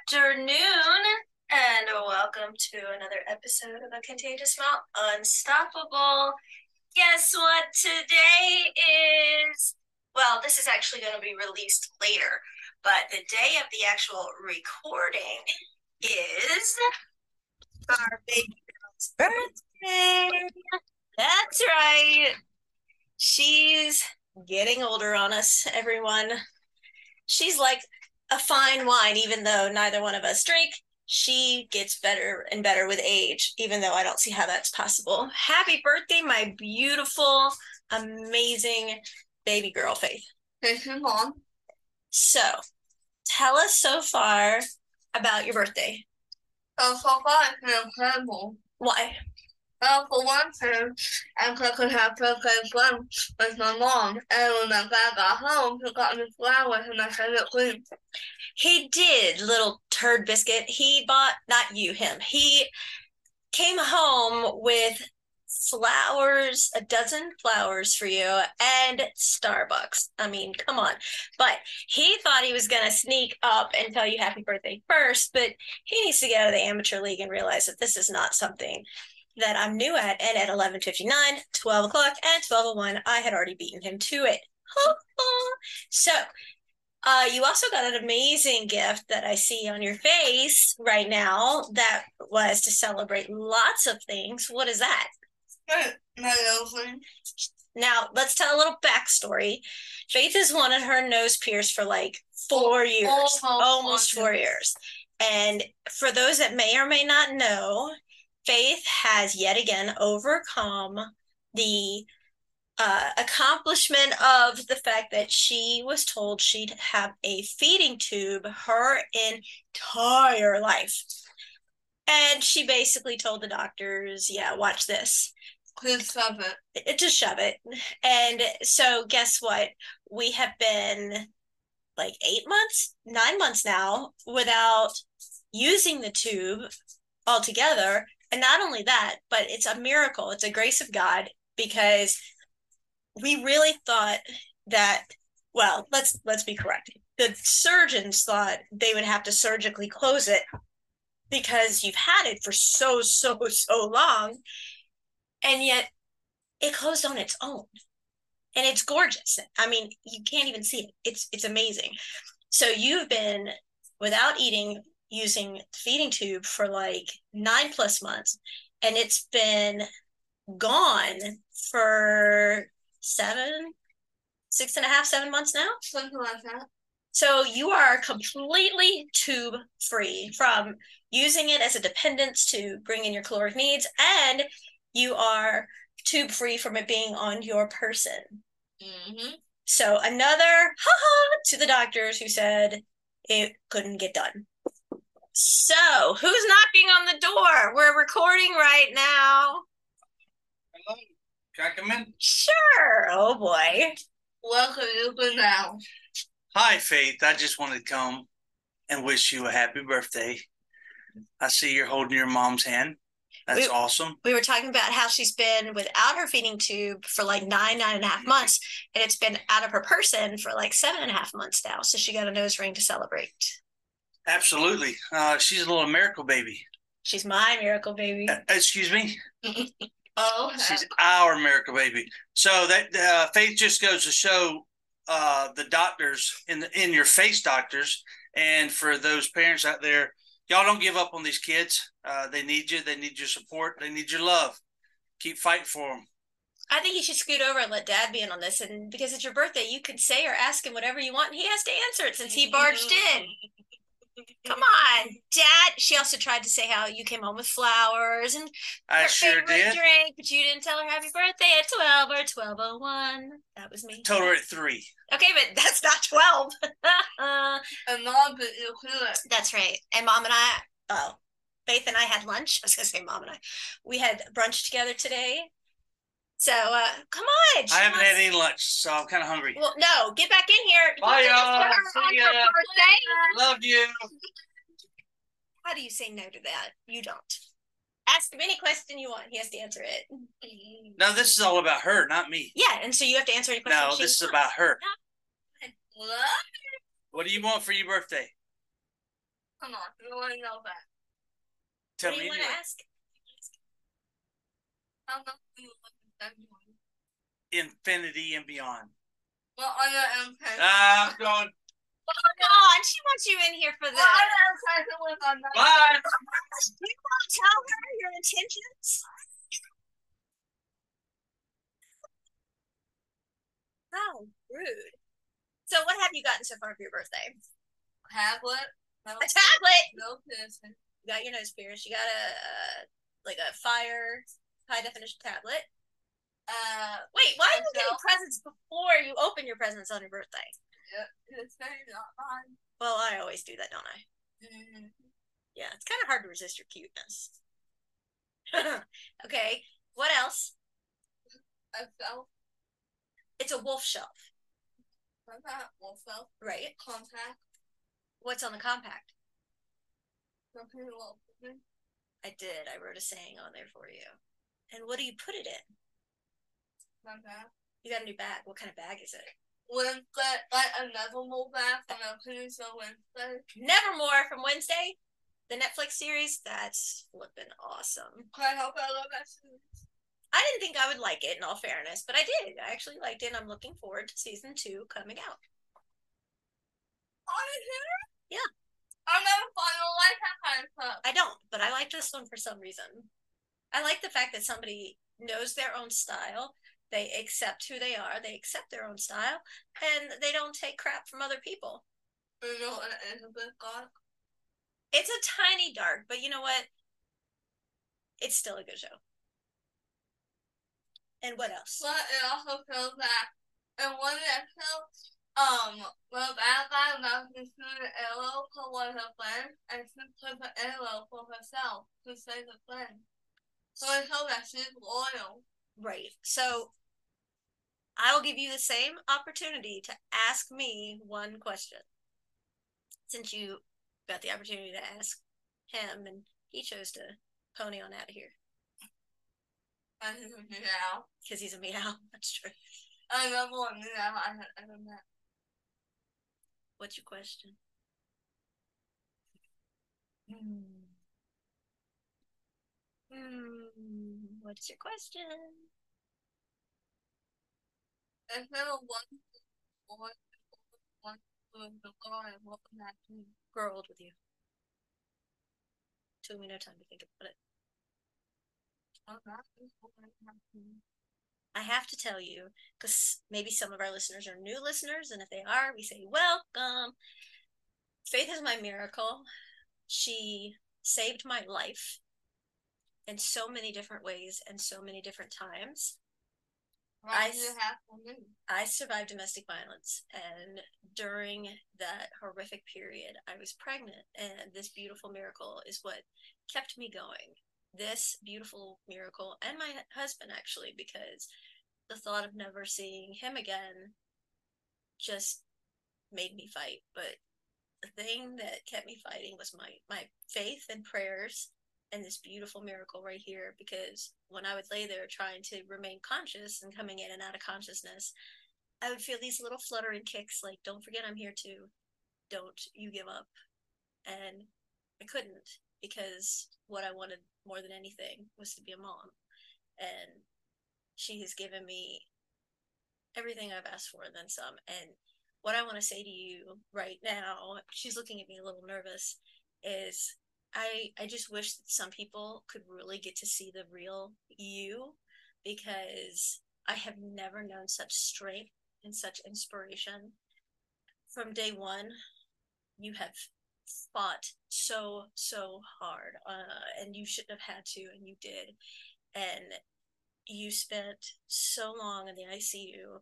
afternoon, and welcome to another episode of A Contagious Mount Unstoppable. Guess what today is? Well, this is actually going to be released later, but the day of the actual recording is our baby girl's birthday. That's right. She's getting older on us, everyone. She's like a fine wine, even though neither one of us drink. She gets better and better with age, even though I don't see how that's possible. Happy birthday, my beautiful, amazing baby girl, Faith. Thank you, Mom. So, tell us so far about your birthday. Uh, so far, it's been incredible. Why? Well, for one thing, I could have birthday fun with my mom, oh, and when my dad got home, he got me flowers and my favorite cream. He did, little turd biscuit. He bought, not you, him. He came home with flowers, a dozen flowers for you, and Starbucks. I mean, come on. But he thought he was going to sneak up and tell you happy birthday first, but he needs to get out of the amateur league and realize that this is not something that I'm new at. And at 11.59, 12 o'clock, and 12.01, I had already beaten him to it. so uh, you also got an amazing gift that I see on your face right now that was to celebrate lots of things. What is that? My girlfriend. Now, let's tell a little backstory. Faith has wanted her nose pierced for like four years, Almost almost four four years. And for those that may or may not know, Faith has yet again overcome the uh, accomplishment of the fact that she was told she'd have a feeding tube her entire life. And she basically told the doctors, yeah, watch this. Please stop it. It, just shove it. And so, guess what? We have been like eight months, nine months now without using the tube altogether. And not only that, but it's a miracle. It's a grace of God because we really thought that well let's let's be correct. The surgeons thought they would have to surgically close it because you've had it for so so so long and yet it closed on its own. And it's gorgeous. I mean you can't even see it. It's it's amazing. So you've been without eating using feeding tube for like nine plus months and it's been gone for seven six and a half seven months now Something like that. so you are completely tube free from using it as a dependence to bring in your caloric needs, and you are tube free from it being on your person. Mm-hmm. So another haha to the doctors who said it couldn't get done. So who's knocking on the door? We're recording right now. Hello. Can I come in? Sure. Oh boy. Welcome to good now. Hi, Faith. I just wanted to come and wish you a happy birthday. I see you're holding your mom's hand. That's We- awesome. we were talking about how she's been without her feeding tube for like nine, nine and a half months, and it's been out of her person for like seven and a half months now. So she got a nose ring to celebrate. Absolutely. Uh, she's a little miracle baby. She's my miracle baby. Uh, excuse me. Oh, She's our miracle baby. So that uh, Faith just goes to show uh, the doctors in the, in your face doctors, and for those parents out there, y'all don't give up on these kids. Uh, they need you. They need your support. They need your love. Keep fighting for them. I think you should scoot over and let dad be in on this. And because it's your birthday, you could say or ask him whatever you want, and he has to answer it since he barged in. Come on, dad. She also tried to say how you came home with flowers and I her sure favorite did. drink, but you didn't tell her happy birthday at 12 or 1201. That was me. Told her at three. Okay, but that's not 12. And mom, but that's right. And mom and I, oh, Faith and I had lunch. I was going to say mom and I. We had brunch together today. So, uh, come on. I haven't wants- had any lunch, so I'm kind of hungry. Well, no, get back in here. Bye, did y'all. See ya. Birthday. Love you. How do you say no to that? You don't. Ask him any question you want. He has to answer it. No, this is all about her, not me. Yeah, and so you have to answer any question. No, this is wants. about her. What? What do you want for your birthday? Come on, you want to know that. Tell what do me you want to ask? How much do you want to spend money? Infinity and beyond. What other impression? Ah, I'm going. Come on, she wants you in here for What this. other impression was on that? Bye. You want to tell her your intentions? How rude. So, what have you gotten so far for your birthday? Tablet. No, A tablet. no piercing. You got your nose pierced. You got a, uh, like a fire high definition tablet. Uh, Wait, why are you Myself. getting presents before you open your presents on your birthday? Yeah, it's very not. Well, I always do that, don't I? Mm, Yeah, it's kind of hard to resist your cuteness. okay, what else? I felt It's a wolf shelf, like that. Well, felt right? Compact. What's on the compact? Something I did. I wrote a saying on there for you. And what do you put it in? like that. You got a new bag. What kind of bag is it? Wednesday, like another move back from a producer Wednesday. Nevermore from Wednesday, the Netflix series. That's flipping awesome. I hope I love that series. I didn't think I would like it in all fairness, but I did. I actually liked it and I'm looking forward to season two coming out. You hear? Yeah. I never follow like that kind of stuff. I don't, but I like this one for some reason. I like the fact that somebody knows their own style. They accept who they are. They accept their own style, and they don't take crap from other people. You know it is a bit dark. It's a tiny dark, but you know what? It's still a good show. And what else? But it also feels that in one episode, um, the bad guy was to shoot an arrow for one of her friends, and she put the arrow for herself to save the friend. So it shows that she's loyal. Right. So I will give you the same opportunity to ask me one question. Since you got the opportunity to ask him and he chose to pony on out of here she's a meow. because he's a meow. That's true. I remember one meow I had ever met. What's your question? Hmm. Hmm. What's your question? If there were one boy, one guy, what would that? Grow old with you. Took me no time to think about it. That is what would that be. I have to tell you, because maybe some of our listeners are new listeners, and if they are, we say welcome. Faith is my miracle. She saved my life in so many different ways and so many different times. I do you s- have for me? I survived domestic violence, and during that horrific period, I was pregnant, and this beautiful miracle is what kept me going. This beautiful miracle, and my husband actually, because the thought of never seeing him again just made me fight. But the thing that kept me fighting was my my faith and prayers and this beautiful miracle right here because when I would lay there trying to remain conscious and coming in and out of consciousness, I would feel these little fluttering kicks like, don't forget I'm here too. Don't you give up. And I couldn't because what I wanted more than anything was to be a mom. And she has given me everything I've asked for and then some. And what I want to say to you right now, she's looking at me a little nervous, is I I just wish that some people could really get to see the real you because I have never known such strength and such inspiration. From day one, you have fought so so hard, uh, and you shouldn't have had to, and you did, and you spent so long in the ICU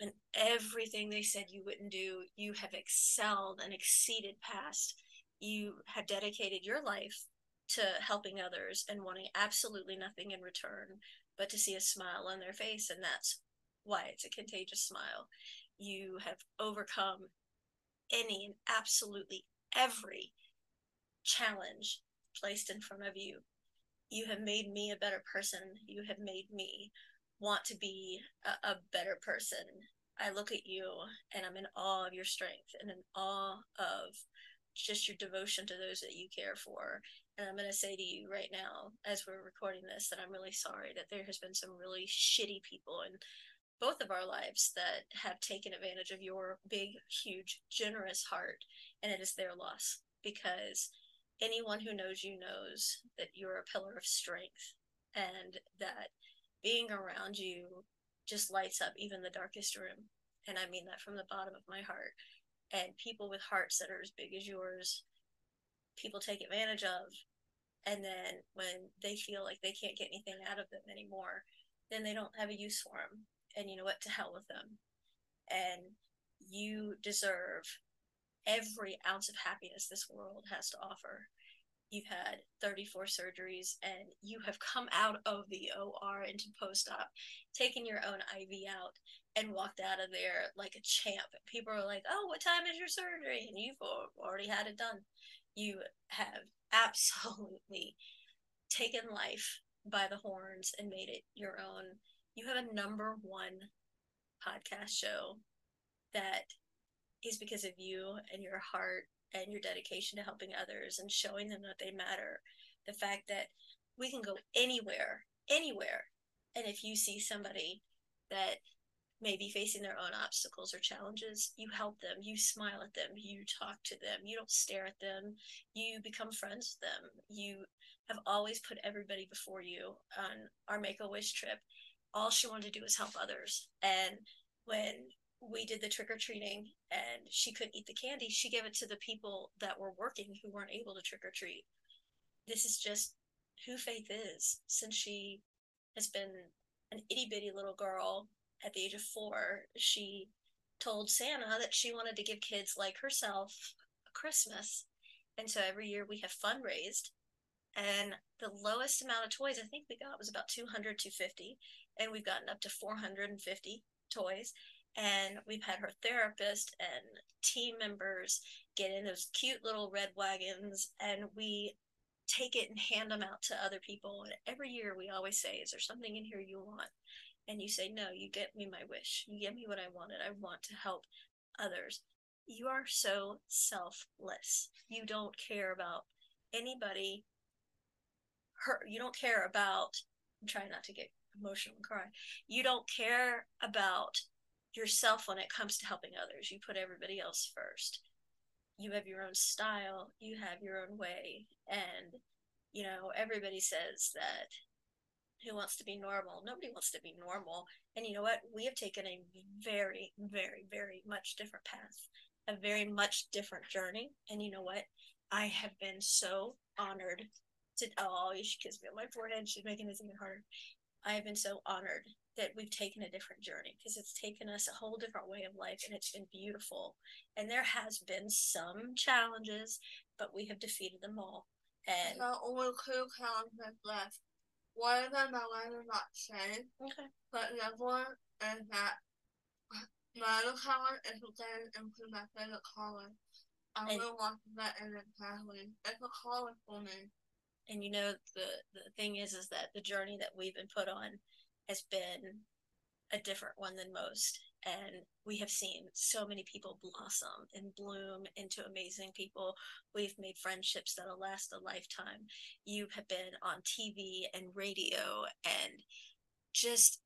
and everything they said you wouldn't do, you have excelled and exceeded past. You have dedicated your life to helping others and wanting absolutely nothing in return but to see a smile on their face. And that's why it's a contagious smile. You have overcome any and absolutely every challenge placed in front of you. You have made me a better person. You have made me want to be a, a better person. I look at you and I'm in awe of your strength and in awe of just your devotion to those that you care for. And I'm going to say to you right now, as we're recording this, that I'm really sorry that there has been some really shitty people in both of our lives that have taken advantage of your big, huge, generous heart. And it is their loss because anyone who knows you knows that you're a pillar of strength and that being around you just lights up even the darkest room. And I mean that from the bottom of my heart. And people with hearts that are as big as yours, people take advantage of. And then when they feel like they can't get anything out of them anymore, then they don't have a use for them. And you know what? To hell with them. And you deserve every ounce of happiness this world has to offer. You've had 34 surgeries and you have come out of the OR into post op, taken your own IV out, and walked out of there like a champ. People are like, oh, what time is your surgery? And you've already had it done. You have absolutely taken life by the horns and made it your own. You have a number one podcast show that is because of you and your heart and your dedication to helping others and showing them that they matter. The fact that we can go anywhere, anywhere. And if you see somebody that may be facing their own obstacles or challenges, you help them, you smile at them, you talk to them, you don't stare at them, you become friends with them. You have always put everybody before you on our Make a Wish trip. All she wanted to do was help others. And when we did the trick or treating and she couldn't eat the candy, she gave it to the people that were working who weren't able to trick or treat. This is just who Faith is since she has been an itty bitty little girl at the age of four. She told Santa that she wanted to give kids like herself a Christmas. And so every year we have fundraised and the lowest amount of toys I think we got was about 200 250 and we've gotten up to 450 toys and we've had her therapist and team members get in those cute little red wagons and we take it and hand them out to other people. And every year we always say is there something in here you want? And you say no you get me my wish. You give me what i wanted. I want to help others. You are so selfless. You don't care about anybody hurt. You don't care about i'm trying not to get emotional and cry. You don't care about yourself when it comes to helping others. You put everybody else first. You have your own style, you have your own way. And, you know, everybody says that who wants to be normal? Nobody wants to be normal. And you know what? We have taken a very, very, very much different path, a very much different journey. And you know what? I have been so honored to, oh, she kissed me on my forehead. She's making this even harder. I have been so honored that we've taken a different journey because it's taken us a whole different way of life and it's been beautiful. And there has been some challenges, but we have defeated them all. And the only two challenges left. One of them I to not say, okay. but the other one is that my other challenge is getting into my favorite college. I And- really want to get in. It's a college for me. And you know the the thing is is that the journey that we've been put on has been a different one than most. And we have seen so many people blossom and bloom into amazing people. We've made friendships that'll last a lifetime. You have been on tv and radio and just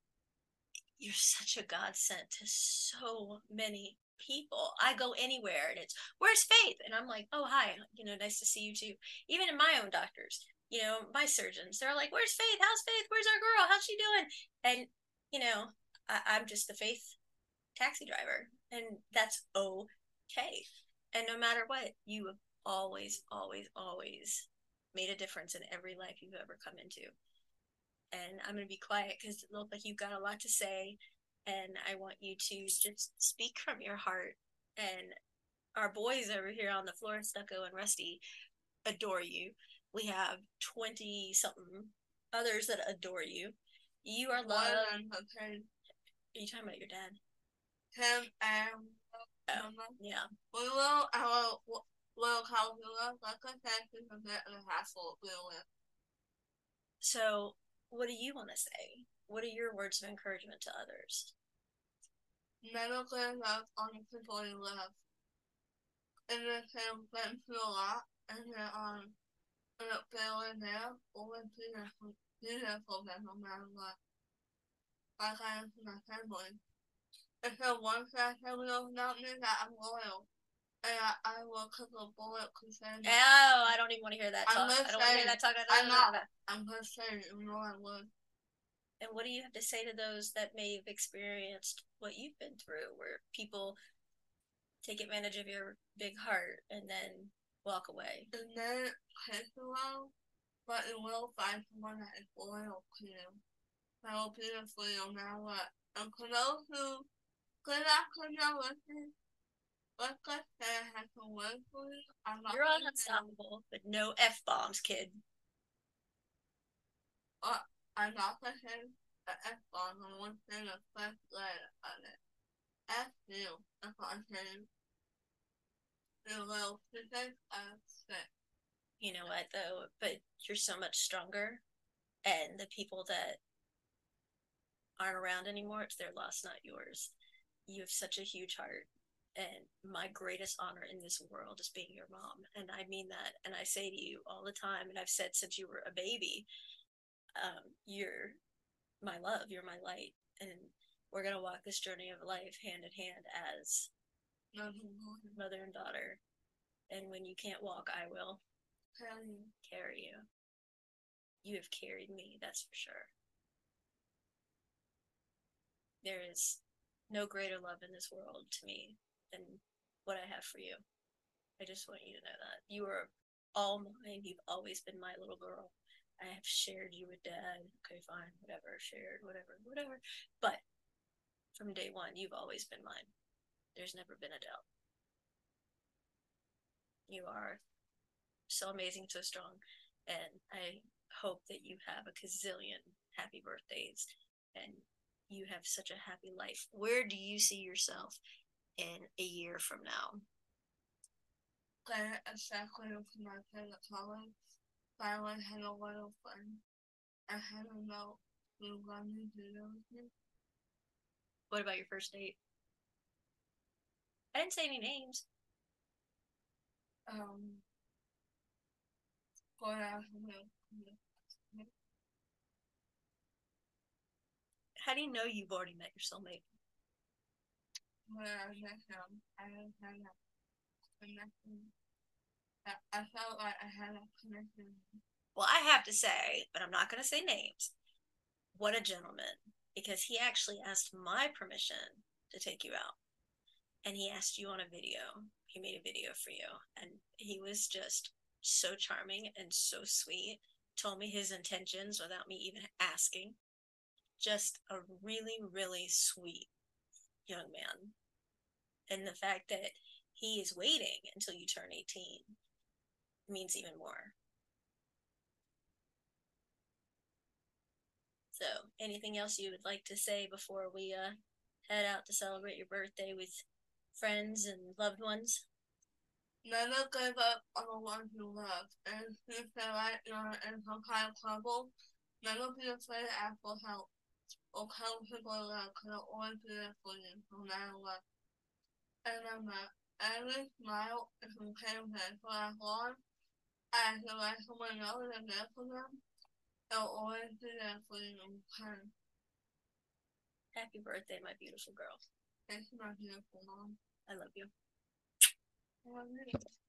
you're such a godsend to so many people. I go anywhere and it's where's faith? And i'm like oh hi. You know nice to see you too. Even in my own doctors you know, my surgeons, they're like, Where's Faith? How's Faith? Where's our girl? How's she doing? And, you know, I, I'm just the Faith taxi driver. And that's okay. And no matter what, you have always, always, always made a difference in every life you've ever come into. And I'm going to be quiet because it looks like you've got a lot to say. And I want you to just speak from your heart. And our boys over here on the floor, Stucco and Rusty, adore you. We have 20 something others that adore you. You are loved. Are been you talking about your dad? him and Oh. Yeah. We will our little calculator, like I said, is a bit of a hassle deal with. So, what do you want to say? What are your words of encouragement to others? Never give up on the people you love. and then went through a lot, and then um, ended up failing there, always be there for, be there for them no matter what. Like I am for my family. If there one thing I can know me that I'm loyal, and I, I will cook a bullet crusade. Oh, I don't even want to hear that I'm talk. I don't want to hear that talk. I'm not- I'm just saying, you know I would. And what do you have to say to those that may have experienced what you've been through, where people take advantage of your big heart and then walk away? And then it takes a while, but it will find someone that is loyal to you. That will be for you no matter what. And for those who could not could not listen, like I said, have to wait for you. I'm not You're unstoppable, but no f bombs, kid. I'm not gonna say the F bomb. I'm gonna say the first letter of it. F you. That's what I'm saying. Physics of six. You know what though? But you're so much stronger, and the people that aren't around anymore, it's their loss, not yours. You have such a huge heart, and my greatest honor in this world is being your mom, and I mean that. And I say to you all the time, and I've said since you were a baby, um, you're my love, you're my light, and we're gonna walk this journey of life hand in hand as Mother and daughter. And when you can't walk, I will carry you. You have carried me, that's for sure. There is no greater love in this world to me than what I have for you. I just want you to know that. You are all mine. You've always been my little girl. I have shared you with dad. Okay, fine, whatever, shared, whatever, whatever. But from day one, you've always been mine. There's never been a doubt. You are so amazing, so strong, and I hope that you have a gazillion happy birthdays and you have such a happy life. Where do you see yourself in a year from now? Get a second to my favorite college. Finally had a little fun. I had a note who let me. What about your first date? I didn't say any names. Um, from the How do you know you've already met your soulmate? when I met him, I had a connection. I, I felt like I had a connection. Well, I have to say, but I'm not going to say names. What a gentleman. Because he actually asked my permission to take you out. And he asked you on a video. He made a video for you. And he was just so charming and so sweet. Told me his intentions without me even asking. Just a really, really sweet young man. And the fact that he is waiting until you turn 18 means even more. So, anything else you would like to say before we uh, head out to celebrate your birthday with friends and loved ones? Never give up on the ones you love. And if they like you're in some kind of trouble, never be afraid to ask for help. Or tell people that could always be there for you, no matter what. And remember, every smile is it for as long as you let someone know they're there for them. They'll always be there for you in return. Happy birthday, my beautiful girl. Thank you, my beautiful mom. I love you. I love you.